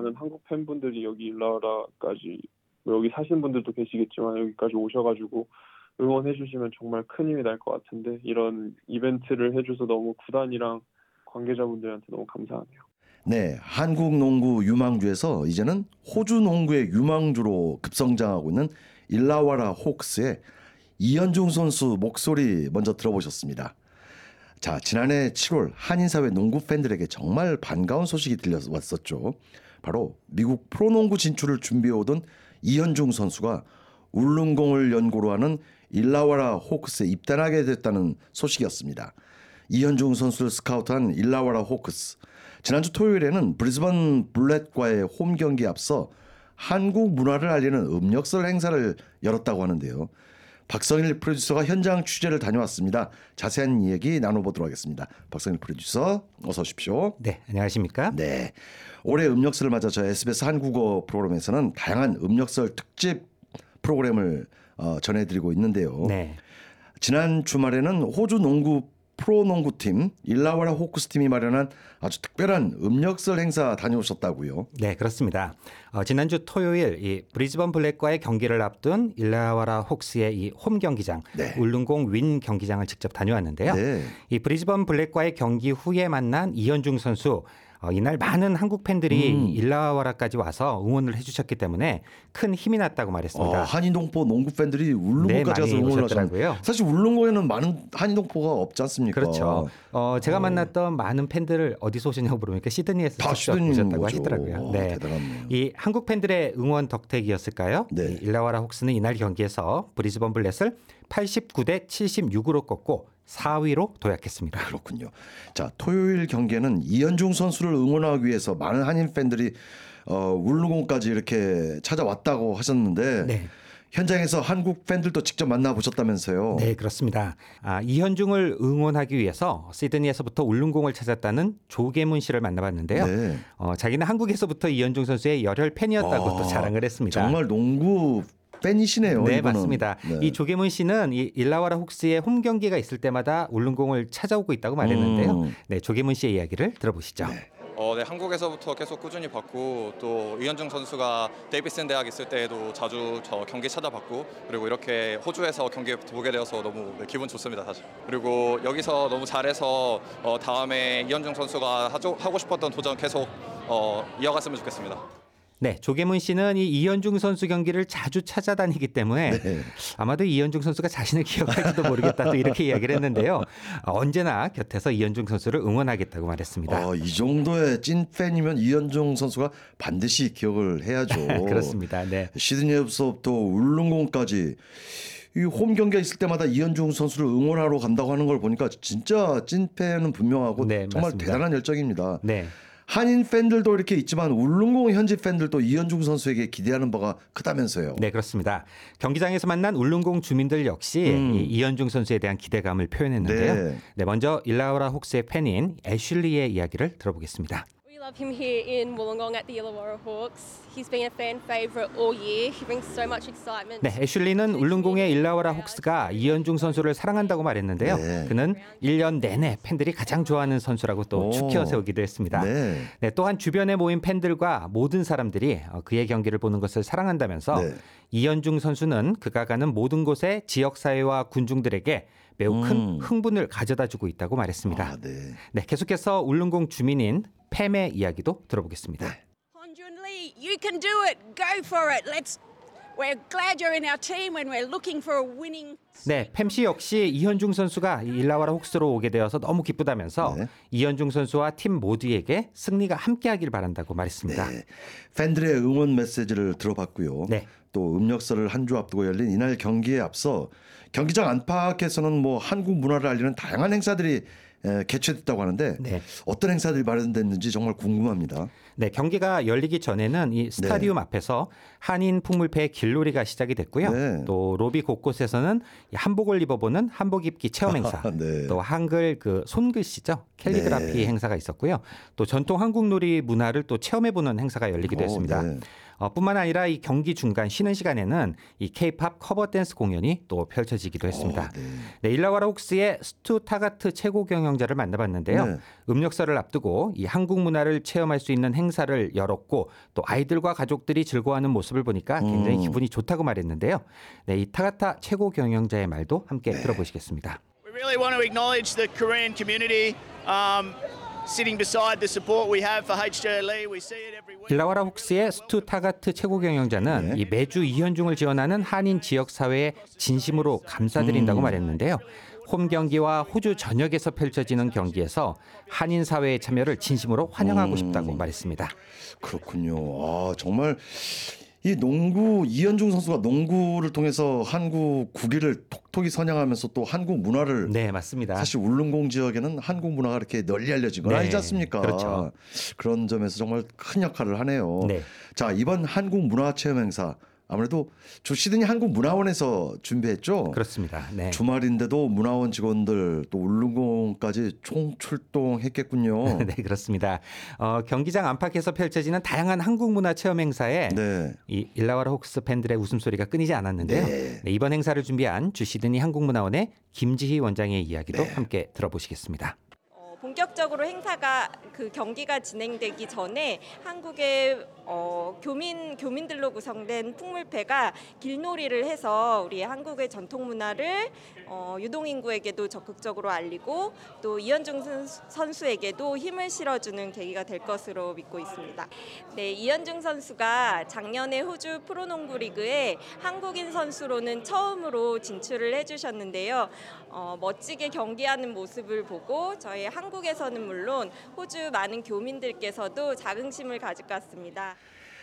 많은 한국 팬분들이 여기 일라라까지 뭐 여기 사신 분들도 계시겠지만 여기까지 오셔가지고 응원해 주시면 정말 큰 힘이 날 것 같은데 이런 이벤트를 해줘서 너무 구단이랑 관계자분들한테 너무 감사하네요. 네, 한국 농구 유망주에서 이제는 호주 농구의 유망주로 급성장하고 있는 일라와라 호크스의 이현중 선수 목소리 먼저 들어보셨습니다. 자, 지난해 7월 한인사회 농구 팬들에게 정말 반가운 소식이 들려왔었죠. 바로 미국 프로농구 진출을 준비해오던 이현중 선수가 울릉공을 연고로 하는 일라와라 호크스에 입단하게 됐다는 소식이었습니다. 이현중 선수를 스카우트한 일라와라 호크스. 지난주 토요일에는 브리즈번 블렛과의 홈 경기에 앞서 한국 문화를 알리는 음력설 행사를 열었다고 하는데요. 박성일 프로듀서가 현장 취재를 다녀왔습니다. 자세한 이야기 나눠보도록 하겠습니다. 박성일 프로듀서 어서 오십시오. 네, 안녕하십니까? 네. 올해 음력설을 맞아 저 SBS 한국어 프로그램에서는 다양한 음력설 특집 프로그램을 어, 전해드리고 있는데요. 네. 지난 주말에는 호주 농구 프로농구팀 일라와라 호크스 팀이 마련한 아주 특별한 음력설 행사 다녀오셨다고요. 네, 그렇습니다. 어, 지난주 토요일 이 브리즈번 블랙과의 경기를 앞둔 일라와라 혹스의 이 홈 경기장 네. 울릉공 윈 경기장을 직접 다녀왔는데요. 네. 이 브리즈번 블랙과의 경기 후에 만난 이현중 선수 어, 이날 많은 한국 팬들이 음. 일라와라까지 와서 응원을 해주셨기 때문에 큰 힘이 났다고 어, 말했습니다. 한인동포 농구 팬들이 울릉공까지 네, 가서 응원을. 하셨는데 사실 울릉공에는 많은 한인동포가 없지 않습니까? 그렇죠. 어, 제가 만났던 많은 팬들을 어디서 오셨냐고 물으니까 시드니에서 다 시드니 오셨다고 오죠. 하시더라고요. 와, 대단하네요. 이 한국 팬들의 응원 덕택이었을까요? 네. 이 일라와라 혹스는 이날 경기에서 브리즈번 블렛을 89대 76으로 꺾고 4위로 도약했습니다. 그렇군요. 자, 토요일 경기에는 이현중 선수를 응원하기 위해서 많은 한인 팬들이 어, 울릉공까지 이렇게 찾아왔다고 하셨는데 네. 현장에서 한국 팬들도 직접 만나 보셨다면서요? 네, 그렇습니다. 아, 이현중을 응원하기 위해서 시드니에서부터 울릉공을 찾았다는 조계문 씨를 만나봤는데요. 네. 어, 자기는 한국에서부터 이현중 선수의 열혈 팬이었다고 아, 또 자랑을 했습니다. 정말 농구 팬이시네요. 네, 이분은. 맞습니다. 네. 이 조계문 씨는 이 일라와라 혹스의 홈 경기가 있을 때마다 울릉공을 찾아오고 있다고 말했는데요. 음. 네, 조계문 씨의 이야기를 들어보시죠. 어, 네, 한국에서부터 계속 꾸준히 봤고 또 이현중 선수가 데이비슨 대학 있을 때에도 자주 저 경기 찾아봤고 그리고 이렇게 호주에서 경기 보게 되어서 너무 네, 기분 좋습니다 사실. 그리고 여기서 너무 잘해서 어, 다음에 이현중 선수가 하죠, 하고 싶었던 도전 계속 어, 이어갔으면 좋겠습니다. 네, 조계문 씨는 이 이현중 선수 경기를 자주 찾아다니기 때문에 네. 아마도 이현중 선수가 자신을 기억할지도 모르겠다 또 이렇게 이야기를 했는데요. 어, 언제나 곁에서 이현중 선수를 응원하겠다고 말했습니다. 아, 이 정도의 찐 팬이면 이현중 선수가 반드시 기억을 해야죠. 그렇습니다. 네. 시드니에서부터 울릉공까지 이홈 경기가 있을 때마다 이현중 선수를 응원하러 간다고 하는 걸 보니까 진짜 찐 팬은 분명하고 네, 정말 맞습니다. 대단한 열정입니다. 네. 한인 팬들도 이렇게 있지만 울릉공 현지 팬들도 이현중 선수에게 기대하는 바가 크다면서요. 네, 그렇습니다. 경기장에서 만난 울릉공 주민들 역시 음. 이 이현중 선수에 대한 기대감을 표현했는데요. 네. 네. 먼저 일라우라 혹스의 팬인 애슐리의 이야기를 들어보겠습니다. We love him here in Wollongong at the Illawarra Hawks. He's been a fan favourite all year. He brings so much excitement. 네, 애슐리는 울릉공의 일라와라 혹스가 이현중 선수를 사랑한다고 말했는데요. 네. 그는 1년 내내 팬들이 가장 좋아하는 선수라고 또 오. 축혀 세우기도 했습니다. 네. 네, 또한 주변에 모인 팬들과 모든 사람들이 어, 그의 경기를 보는 것을 사랑한다면서 네. 이현중 선수는 그가 가는 모든 곳에 지역 사회와 군중들에게 매우 큰 음. 흥분을 가져다 주고 있다고 말했습니다. 아, 네. 네, 계속해서 울릉공 주민인 팸의 이야기도 들어보겠습니다. Honjun Lee, you can do it. Go for it. Let's. We're glad you're in our team when we're looking for a winning. 네, 팸씨 역시 이현중 선수가 이 일라와라 혹스로 오게 되어서 너무 기쁘다면서 네. 이현중 선수와 팀 모두에게 승리가 함께하길 바란다고 말했습니다. 네. 팬들의 응원 메시지를 들어봤고요. 네. 또 음력설을 한 주 앞두고 열린 이날 경기에 앞서 경기장 안팎에서는 뭐 한국 문화를 알리는 다양한 행사들이 에, 개최됐다고 하는데 네. 어떤 행사들이 마련됐는지 정말 궁금합니다. 네, 경기가 열리기 전에는 이 스타디움 앞에서 한인 풍물패 길놀이가 시작이 됐고요. 네. 또 로비 곳곳에서는 이 한복을 입어보는 한복 입기 체험 행사, 네. 또 한글 그 손글씨죠 캘리그라피 네. 행사가 있었고요. 또 전통 한국 놀이 문화를 또 체험해보는 행사가 열리기도 오, 했습니다. 네. 어, 뿐만 아니라 이 경기 중간 쉬는 시간에는 이 K-팝 커버 댄스 공연이 또 펼쳐지기도 했습니다. 어, 네. 네, 일라와라 혹스의 스투 타가트 최고 경영자를 만나봤는데요. 네. 음력설을 앞두고 이 한국 문화를 체험할 수 있는 행사를 열었고 또 아이들과 가족들이 즐거워하는 모습을 보니까 굉장히 음. 기분이 좋다고 말했는데요. 네, 이 타가트 최고 경영자의 말도 함께 네. 들어보시겠습니다. We really want to acknowledge the Korean community um, sitting beside the support we have for HJ Lee. We see it every week. 일라와라 혹스의 스투 타가트 최고 경영자는 네. 이 매주 이현중을 지원하는 한인 지역 사회에 진심으로 감사드린다고 음. 말했는데요. 홈 경기와 호주 전역에서 펼쳐지는 경기에서 한인 사회의 참여를 진심으로 환영하고 음. 싶다고 말했습니다. 그렇군요. 아, 정말 이 농구 이현중 선수가 농구를 통해서 한국 국위를 톡톡히 선양하면서 또 한국 문화를 네, 맞습니다. 사실 울릉공 지역에는 한국 문화가 이렇게 널리 알려진 건 네, 아니지 않습니까? 그렇죠. 런 점에서 정말 큰 역할을 하네요. 네. 자 이번 한국 문화 체험 행사 아무래도 주 시드니 한국 문화원에서 준비했죠. 그렇습니다. 네. 주말인데도 문화원 직원들 또 울릉공까지 총출동했겠군요. 네, 그렇습니다. 어, 경기장 안팎에서 펼쳐지는 다양한 한국 문화 체험 행사에 네. 이 일라와라 호크스 팬들의 웃음소리가 끊이지 않았는데요. 네. 네, 이번 행사를 준비한 주 시드니 한국 문화원의 김지희 원장의 이야기도 네. 함께 들어보시겠습니다. 어, 본격적으로 행사가 그 경기가 진행되기 전에 한국의 어, 교민 교민들로 구성된 풍물패가 길놀이를 해서 우리 한국의 전통 문화를 어, 유동 인구에게도 적극적으로 알리고 또 이현중 선수- 선수에게도 힘을 실어주는 계기가 될 것으로 믿고 있습니다. 네, 이현중 선수가 작년에 호주 프로농구 리그에 한국인 선수로는 처음으로 진출을 해주셨는데요. 어, 멋지게 경기하는 모습을 보고 저희 한국에서는 물론 호주 많은 교민들께서도 자긍심을 가질 것 같습니다.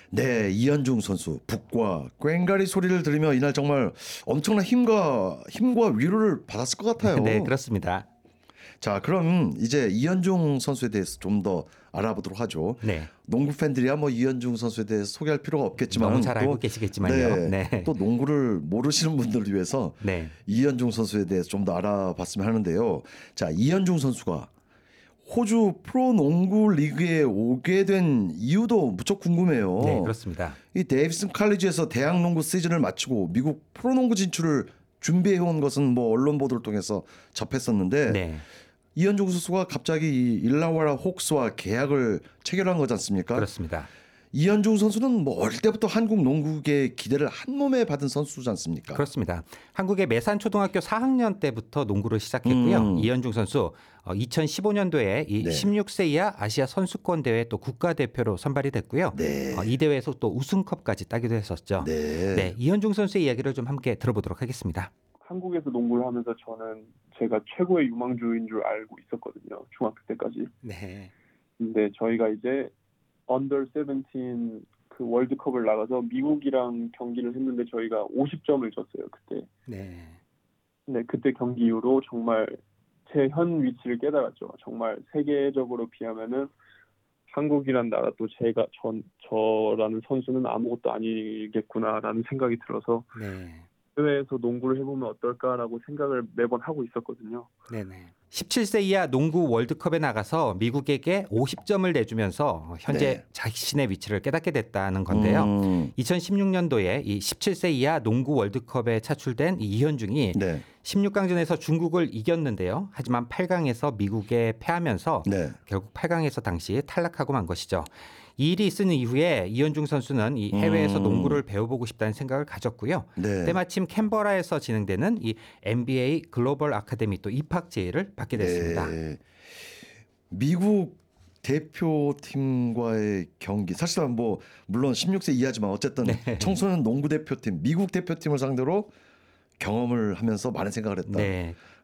네, 이현중 선수 북과 꽹가리 소리를 들으며 이날 정말 엄청난 힘과 힘과 위로를 받았을 것 같아요. 네, 그렇습니다. 자, 그럼 이제 이현중 선수에 대해서 좀 더 알아보도록 하죠. 네. 농구 팬들이야 뭐 이현중 선수에 대해서 소개할 필요가 없겠지만 너무 잘 알고 계시겠지만요. 네, 네. 또 농구를 모르시는 분들을 위해서 네. 이현중 선수에 대해서 좀 더 알아봤으면 하는데요. 자, 이현중 선수가 호주 프로 농구 리그에 오게 된 이유도 무척 궁금해요. 네, 그렇습니다. 이 데이비슨 칼리지에서 대학 농구 시즌을 마치고 미국 프로 농구 진출을 준비해 온 것은 뭐 언론 보도를 통해서 접했었는데 네. 이현중 선수가 갑자기 이 일라와라 호크스와 계약을 체결한 거지 않습니까? 그렇습니다. 이현중 선수는 뭐 어릴 때부터 한국 농구계의 기대를 한 몸에 받은 선수지 않습니까? 그렇습니다. 한국의 매산 초등학교 4학년 때부터 농구를 시작했고요. 음. 이현중 선수 어, 2015년도에 이 네. 16세 이하 아시아 선수권 대회 또 국가대표로 선발이 됐고요. 네. 어, 이 대회에서 또 우승컵까지 따기도 했었죠. 네. 네, 이현중 선수의 이야기를 좀 함께 들어보도록 하겠습니다. 한국에서 농구를 하면서 저는 제가 최고의 유망주인 줄 알고 있었거든요. 중학교 때까지. 네. 근데 저희가 이제 언더 17그 월드컵을 나가서 미국이랑 경기를 했는데 저희가 50점을 줬어요 그때. 네. 근데 그때 경기 이후로 정말 제 현 위치를 깨달았죠. 정말 세계적으로 비하면은 한국이란 나라 또 제가 전 저라는 선수는 아무것도 아니겠구나라는 생각이 들어서 네. 해외에서 농구를 해보면 어떨까라고 생각을 매번 하고 있었거든요. 네네. 17세 이하 농구 월드컵에 나가서 미국에게 50점을 내주면서 현재 네. 자신의 위치를 깨닫게 됐다는 건데요. 음, 2016년도에 이 17세 이하 농구 월드컵에 차출된 이 이현중이 네. 16강전에서 중국을 이겼는데요. 하지만 8강에서 미국에 패하면서 네. 결국 8강에서 당시 탈락하고 만 것이죠. 이 일이 있은 이후에 이현중 선수는 이 해외에서 음. 농구를 배워보고 싶다는 생각을 가졌고요. 네. 때마침 캔버라에서 진행되는 이 NBA 글로벌 아카데미 또 입학 제의를 받게 됐습니다. 네. 미국 대표팀과의 경기 사실은 뭐 물론 16세 이하지만 어쨌든 네. 청소년 농구 대표팀 미국 대표팀을 상대로 경험을 하면서 많은 생각을 했다. 네, 아,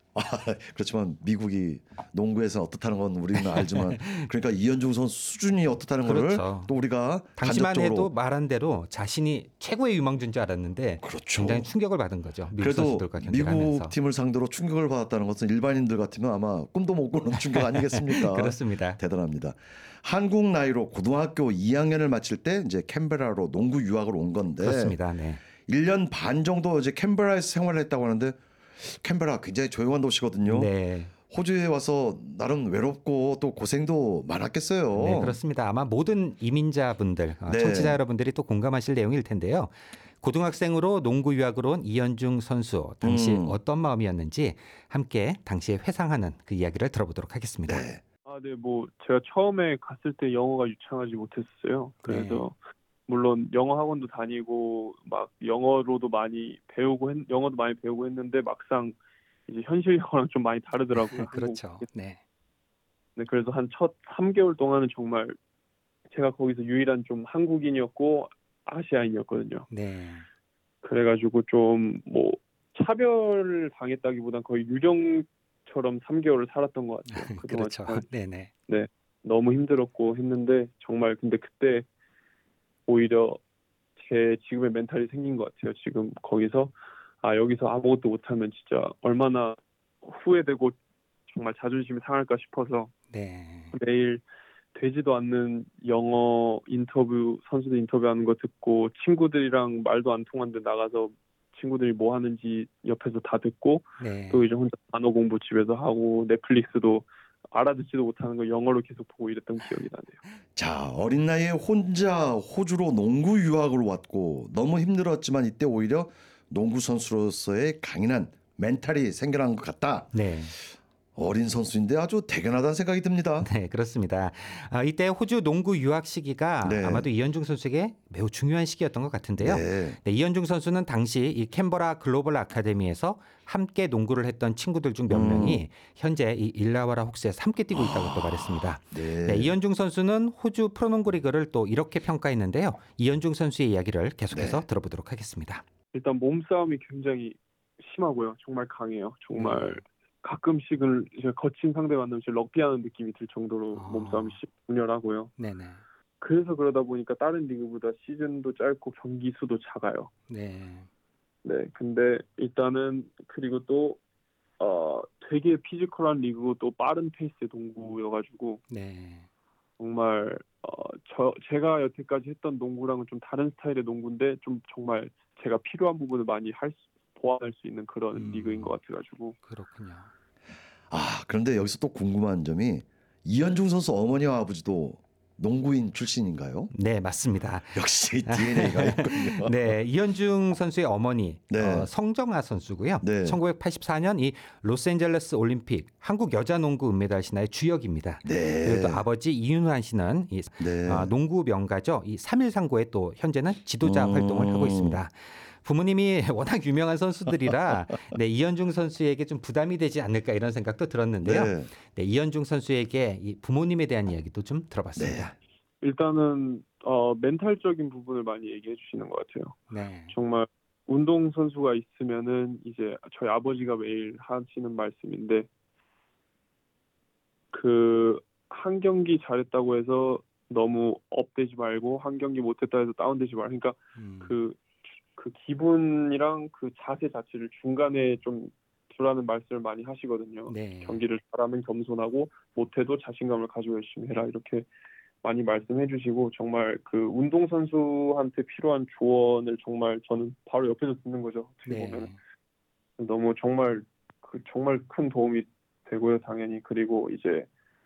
그렇지만 미국이 농구에서 어떻다는 건 우리는 알지만 그러니까 이현중 선수 수준이 어떻다는 그렇죠. 거를 또 우리가 당시만 해도 말한 대로 자신이 최고의 유망주인 줄 알았는데 그렇죠. 굉장히 충격을 받은 거죠. 미국 그래도 선수들과 경기를 하면서. 미국 팀을 상대로 충격을 받았다는 것은 일반인들 같으면 아마 꿈도 못 꾸는 충격 아니겠습니까? 그렇습니다. 대단합니다. 한국 나이로 고등학교 2학년을 마칠 때 이제 캔베라로 농구 유학을 온 건데 그렇습니다. 네. 1년 반 정도 이제 캔베라에서 생활을 했다고 하는데 캔베라 굉장히 조용한 도시거든요. 네. 호주에 와서 나름 외롭고 또 고생도 많았겠어요. 네, 그렇습니다. 아마 모든 이민자분들, 어, 네. 청취자 여러분들이 또 공감하실 내용일 텐데요. 고등학생으로 농구 유학으로 온 이현중 선수 당시 음. 어떤 마음이었는지 함께 당시에 회상하는 그 이야기를 들어보도록 하겠습니다. 네. 아, 네, 뭐 제가 처음에 갔을 때 영어가 유창하지 못했어요. 그래서 물론 영어 학원도 다니고 막 영어로도 많이 배우고 했, 영어도 많이 배우고 했는데 막상 이제 현실 영어랑 좀 많이 다르더라고요. 그렇죠. 네. 네, 그래서 한 첫 3개월 동안은 정말 제가 거기서 유일한 좀 한국인이었고 아시아인이었거든요. 네. 그래가지고 좀 뭐 차별을 당했다기보단 거의 유령처럼 3개월을 살았던 것 같아요. 그렇죠. 정말 네, 네. 너무 힘들었고 했는데 정말 근데 그때 오히려 제 지금의 멘탈이 생긴 것 같아요. 지금 거기서 아 여기서 아무것도 못하면 진짜 얼마나 후회되고 정말 자존심이 상할까 싶어서 네. 매일 되지도 않는 영어 인터뷰 선수들 인터뷰하는 거 듣고 친구들이랑 말도 안 통하는데 나가서 친구들이 뭐 하는지 옆에서 다 듣고 네. 또 이제 혼자 단어 공부 집에서 하고 넷플릭스도 알아듣지도 못하는 거 영어로 계속 보고 이랬던 기억이 나네요. 자, 어린 나이에 혼자 호주로 농구 유학을 왔고 너무 힘들었지만 이때 오히려 농구 선수로서의 강인한 멘탈이 생겨난 것 같다. 네. 어린 선수인데 아주 대견하다는 생각이 듭니다. 네, 그렇습니다. 아, 이때 호주 농구 유학 시기가 네. 아마도 이현중 선수에게 매우 중요한 시기였던 것 같은데요. 네. 네, 이현중 선수는 당시 이 캔버라 글로벌 아카데미에서 함께 농구를 했던 친구들 중몇 음. 명이 현재 이 일라와라 혹스에서 함께 뛰고 있다고 또 말했습니다. 네. 네, 이현중 선수는 호주 프로농구 리그를 또 이렇게 평가했는데요. 이현중 선수의 이야기를 계속해서 네. 들어보도록 하겠습니다. 일단 몸싸움이 굉장히 심하고요. 정말 강해요. 정말 가끔씩은 이제 거친 상대 만나면 럭비하는 느낌이 들 정도로 아. 몸싸움이 시- 격렬하고요. 네네. 그래서 그러다 보니까 다른 리그보다 시즌도 짧고 경기 수도 작아요. 네. 네, 근데 일단은 그리고 또 어, 되게 physical한 리그고 또 빠른 페이스의 농구여가지고 네. 정말 어, 저 제가 여태까지 했던 농구랑은 좀 다른 스타일의 농구인데 좀 정말 제가 필요한 부분을 많이 할 수, 보완할 수 있는 그런 음. 리그인 것 같아가지고 그렇군요. 아, 그런데 여기서 또 궁금한 점이 이현중 선수 어머니와 아버지도 농구인 출신인가요? 네, 맞습니다. 역시 DNA가 있군요. 네, 이현중 선수의 어머니 네. 어, 성정아 선수고요. 네. 1984년 이 로스앤젤레스 올림픽 한국 여자 농구 은메달 신화의 주역입니다. 네. 그리고 또 아버지 이윤환 씨는 이 네. 아, 농구 명가죠. 이 3.1상고의 또 현재는 지도자 음. 활동을 하고 있습니다. 부모님이 워낙 유명한 선수들이라 네, 이현중 선수에게 좀 부담이 되지 않을까 이런 생각도 들었는데요. 네. 네, 이현중 선수에게 이 부모님에 대한 이야기도 좀 들어봤습니다. 일단은 어, 멘탈적인 부분을 많이 얘기해 주시는 것 같아요. 네. 정말 운동 선수가 있으면은 이제 저희 아버지가 매일 하시는 말씀인데 그 한 경기 잘했다고 해서 너무 업되지 말고 한 경기 못했다 해서 다운되지 말고 그러니까 음. 그, 그 기분이랑 그 자세 자체를 중간에 좀 두라는 말씀을 많이 하시거든요. 네. 경기를 잘하면 겸손하고 못해도 자신감을 가지고 열심히 해라 이렇게 많이 말씀해 주시고 정말 그 운동 선수한테 필요한 조언을 정말 저는 바로 옆에서 듣는 거죠. 어떻게 네. 보면 너무 정말 그 정말 큰 도움이 되고요 당연히 그리고 이제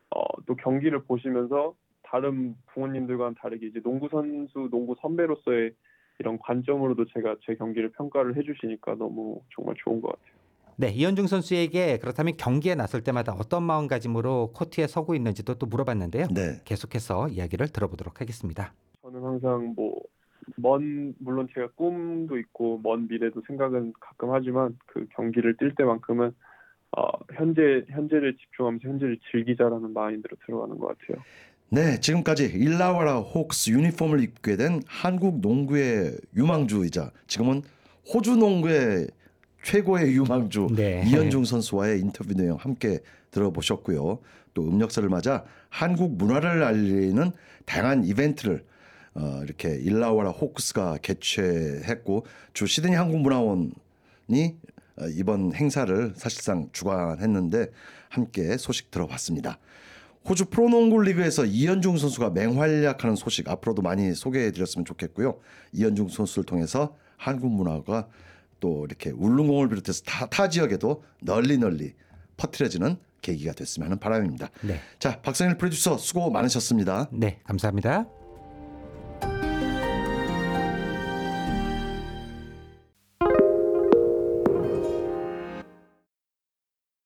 어, 또 경기를 보시면서 다른 부모님들과는 다르게 이제 농구 선수 농구 선배로서의 이런 관점으로도 제가 제 경기를 평가를 해주시니까 너무 정말 좋은 것 같아요. 네, 이현중 선수에게 그렇다면 경기에 나설 때마다 어떤 마음가짐으로 코트에 서고 있는지도 또 물어봤는데요. 네. 계속해서 이야기를 들어보도록 하겠습니다. 저는 항상 뭐 먼 물론 제가 꿈도 있고 먼 미래도 생각은 가끔 하지만 그 경기를 뛸 때만큼은 어, 현재 현재를 집중하면서 현재를 즐기자라는 마인드로 들어가는 것 같아요. 네, 지금까지 일라와라 호크스 유니폼을 입게 된 한국 농구의 유망주이자 지금은 호주 농구의 최고의 유망주 네. 이현중 선수와의 인터뷰 내용 함께 들어보셨고요. 또 음력설을 맞아 한국 문화를 알리는 다양한 이벤트를 어, 이렇게 일라와라 호크스가 개최했고 주 시드니 한국문화원이 어, 이번 행사를 사실상 주관했는데 함께 소식 들어봤습니다. 호주 프로농구 리그에서 이현중 선수가 맹활약하는 소식 앞으로도 많이 소개해 드렸으면 좋겠고요. 이현중 선수를 통해서 한국 문화가 또 이렇게 울릉공을 비롯해서 타, 타 지역에도 널리 널리 퍼뜨려지는 계기가 됐으면 하는 바람입니다. 네. 자, 박상일 프로듀서 수고 많으셨습니다. 네, 감사합니다.